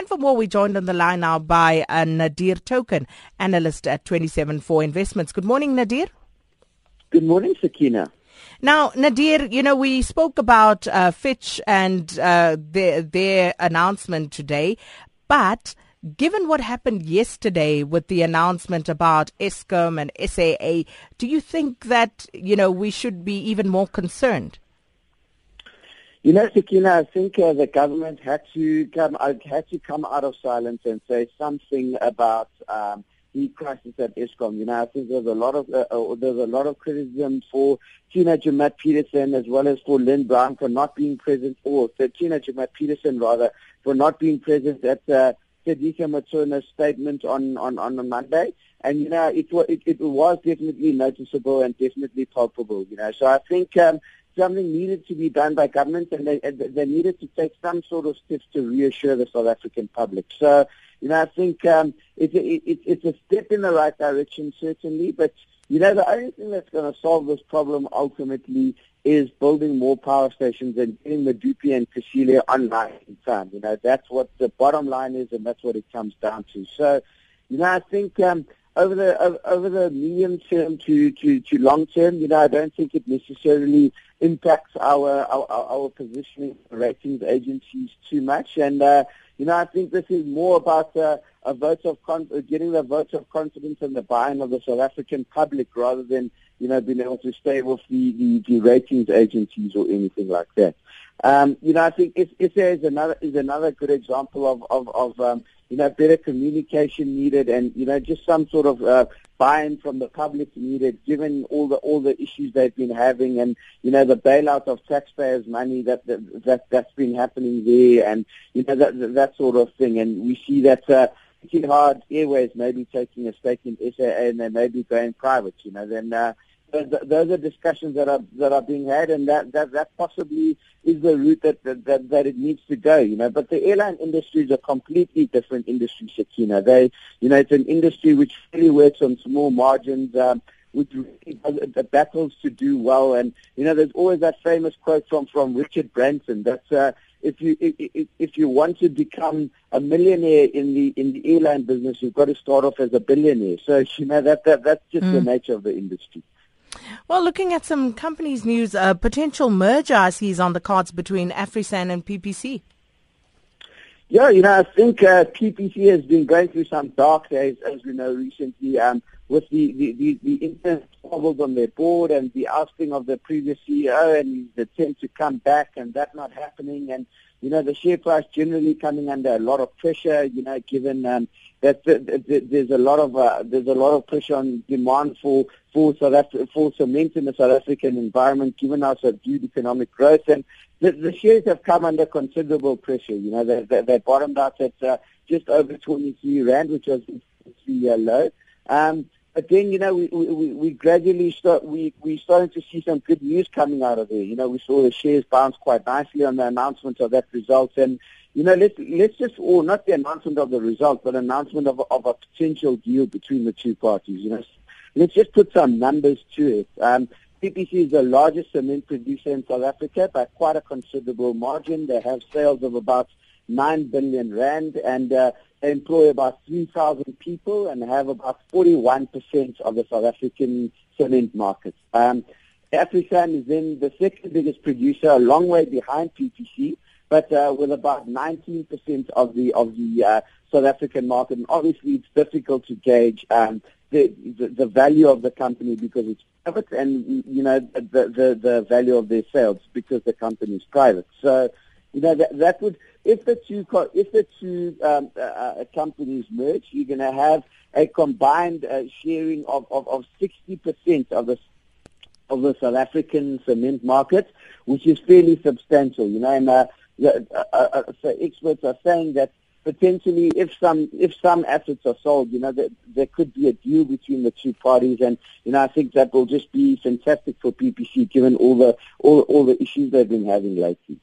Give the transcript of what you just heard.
And for more, we're joined on the line now by uh, Nadir Token, analyst at 274 Investments. Good morning, Nadir. Good morning, Sakina. Now, Nadir, you know, we spoke about uh, Fitch and uh, their, their announcement today, but given what happened yesterday with the announcement about Eskom and SAA, do you think that, you know, we should be even more concerned? You know, Sakina, I think uh, the government had to come out, had to come out of silence and say something about um, the crisis at Eskom. You know, I think there's a lot of uh, uh, there's a lot of criticism for Tina Joemat-Pettersson as well as for Lynne Brown for not being present, or for Tina Joemat-Pettersson rather for not being present at uh, Tshediso Matona's statement on on on Monday. And you know, it, it it was definitely noticeable and definitely palpable. You know, so I think. Um, something needed to be done by government and they, they needed to take some sort of steps to reassure the South African public. So, you know, I think um, it's, a, it, it's a step in the right direction, certainly, but, you know, the only thing that's going to solve this problem ultimately is building more power stations and getting Medupi and Kusile online in time. You know, that's what the bottom line is and that's what it comes down to. So, you know, I think um, over the over the medium term to, to, to long term, you know, I don't think it necessarily impacts our our, our positioning ratings agencies too much. And uh, you know, I think this is more about uh, a vote of con- getting the vote of confidence and the buy-in of the South African public rather than you know being able to stay with the, the, the ratings agencies or anything like that. Um, you know, I think SA is another is another good example of of, of um, you know, better communication needed and, you know, just some sort of uh, buy-in from the public needed given all the all the issues they've been having and, you know, the bailout of taxpayers' money that, that, that that's been happening there and, you know, that, that sort of thing. And we see that uh, Etihad Airways may be taking a stake in SAA and they may be going private, you know, then uh, those are discussions that are that are being had, and that that, that possibly is the route that, that that it needs to go. You know, but the airline industry is a completely different industry, Sakina. They, you know, it's an industry which really works on small margins. Um, which really battles to do well, and you know, there's always that famous quote from from Richard Branson that's uh, if you if, if you want to become a millionaire in the in the airline business, you've got to start off as a billionaire. So you know that, that that's just mm. the nature of the industry. Well, looking at some companies' news, a potential merger I see is on the cards between AfriSam and PPC. Yeah, you know, I think uh, PPC has been going through some dark days, as we know recently, um, with the, the, the, the internet squabbles on their board and the ousting of the previous CEO and his attempt to come back and that not happening. And you know, the share price generally coming under a lot of pressure, you know, given um, that there's a lot of uh, there's a lot of pressure on demand for for South for cement in the South African environment, given our subdued economic growth, and the, the shares have come under considerable pressure. You know, they, they, they bottomed out at uh, just over 23 rand, which was three year low. Um, but then, you know, we, we, we gradually start, we, we starting to see some good news coming out of there. You know, we saw the shares bounce quite nicely on the announcement of that result. And, you know, let's, let's just, or not the announcement of the result, but announcement of, of a potential deal between the two parties. You know, let's just put some numbers to it. Um, PPC is the largest cement producer in South Africa by quite a considerable margin. They have sales of about 9 billion rand and uh, they employ about 3,000 people and have about 41% of the South African cement market. Um, AfriSam is then the second biggest producer, a long way behind PPC, but uh, with about 19% of the of the uh, South African market. And obviously, it's difficult to gauge um, the, the, the value of the company because it's private, and you know the the, the value of their sales because the company is private. So you know, that, that would, if the two, if the two um, uh, uh companies merge, you're going to have a combined uh, sharing of, of, of 60% of the, of the South African cement market, which is fairly substantial, you know, and uh, uh, uh, so experts are saying that potentially if some if some assets are sold, you know, there, there could be a deal between the two parties, and you know, I think that will just be fantastic for PPC given all the all all the issues they've been having lately.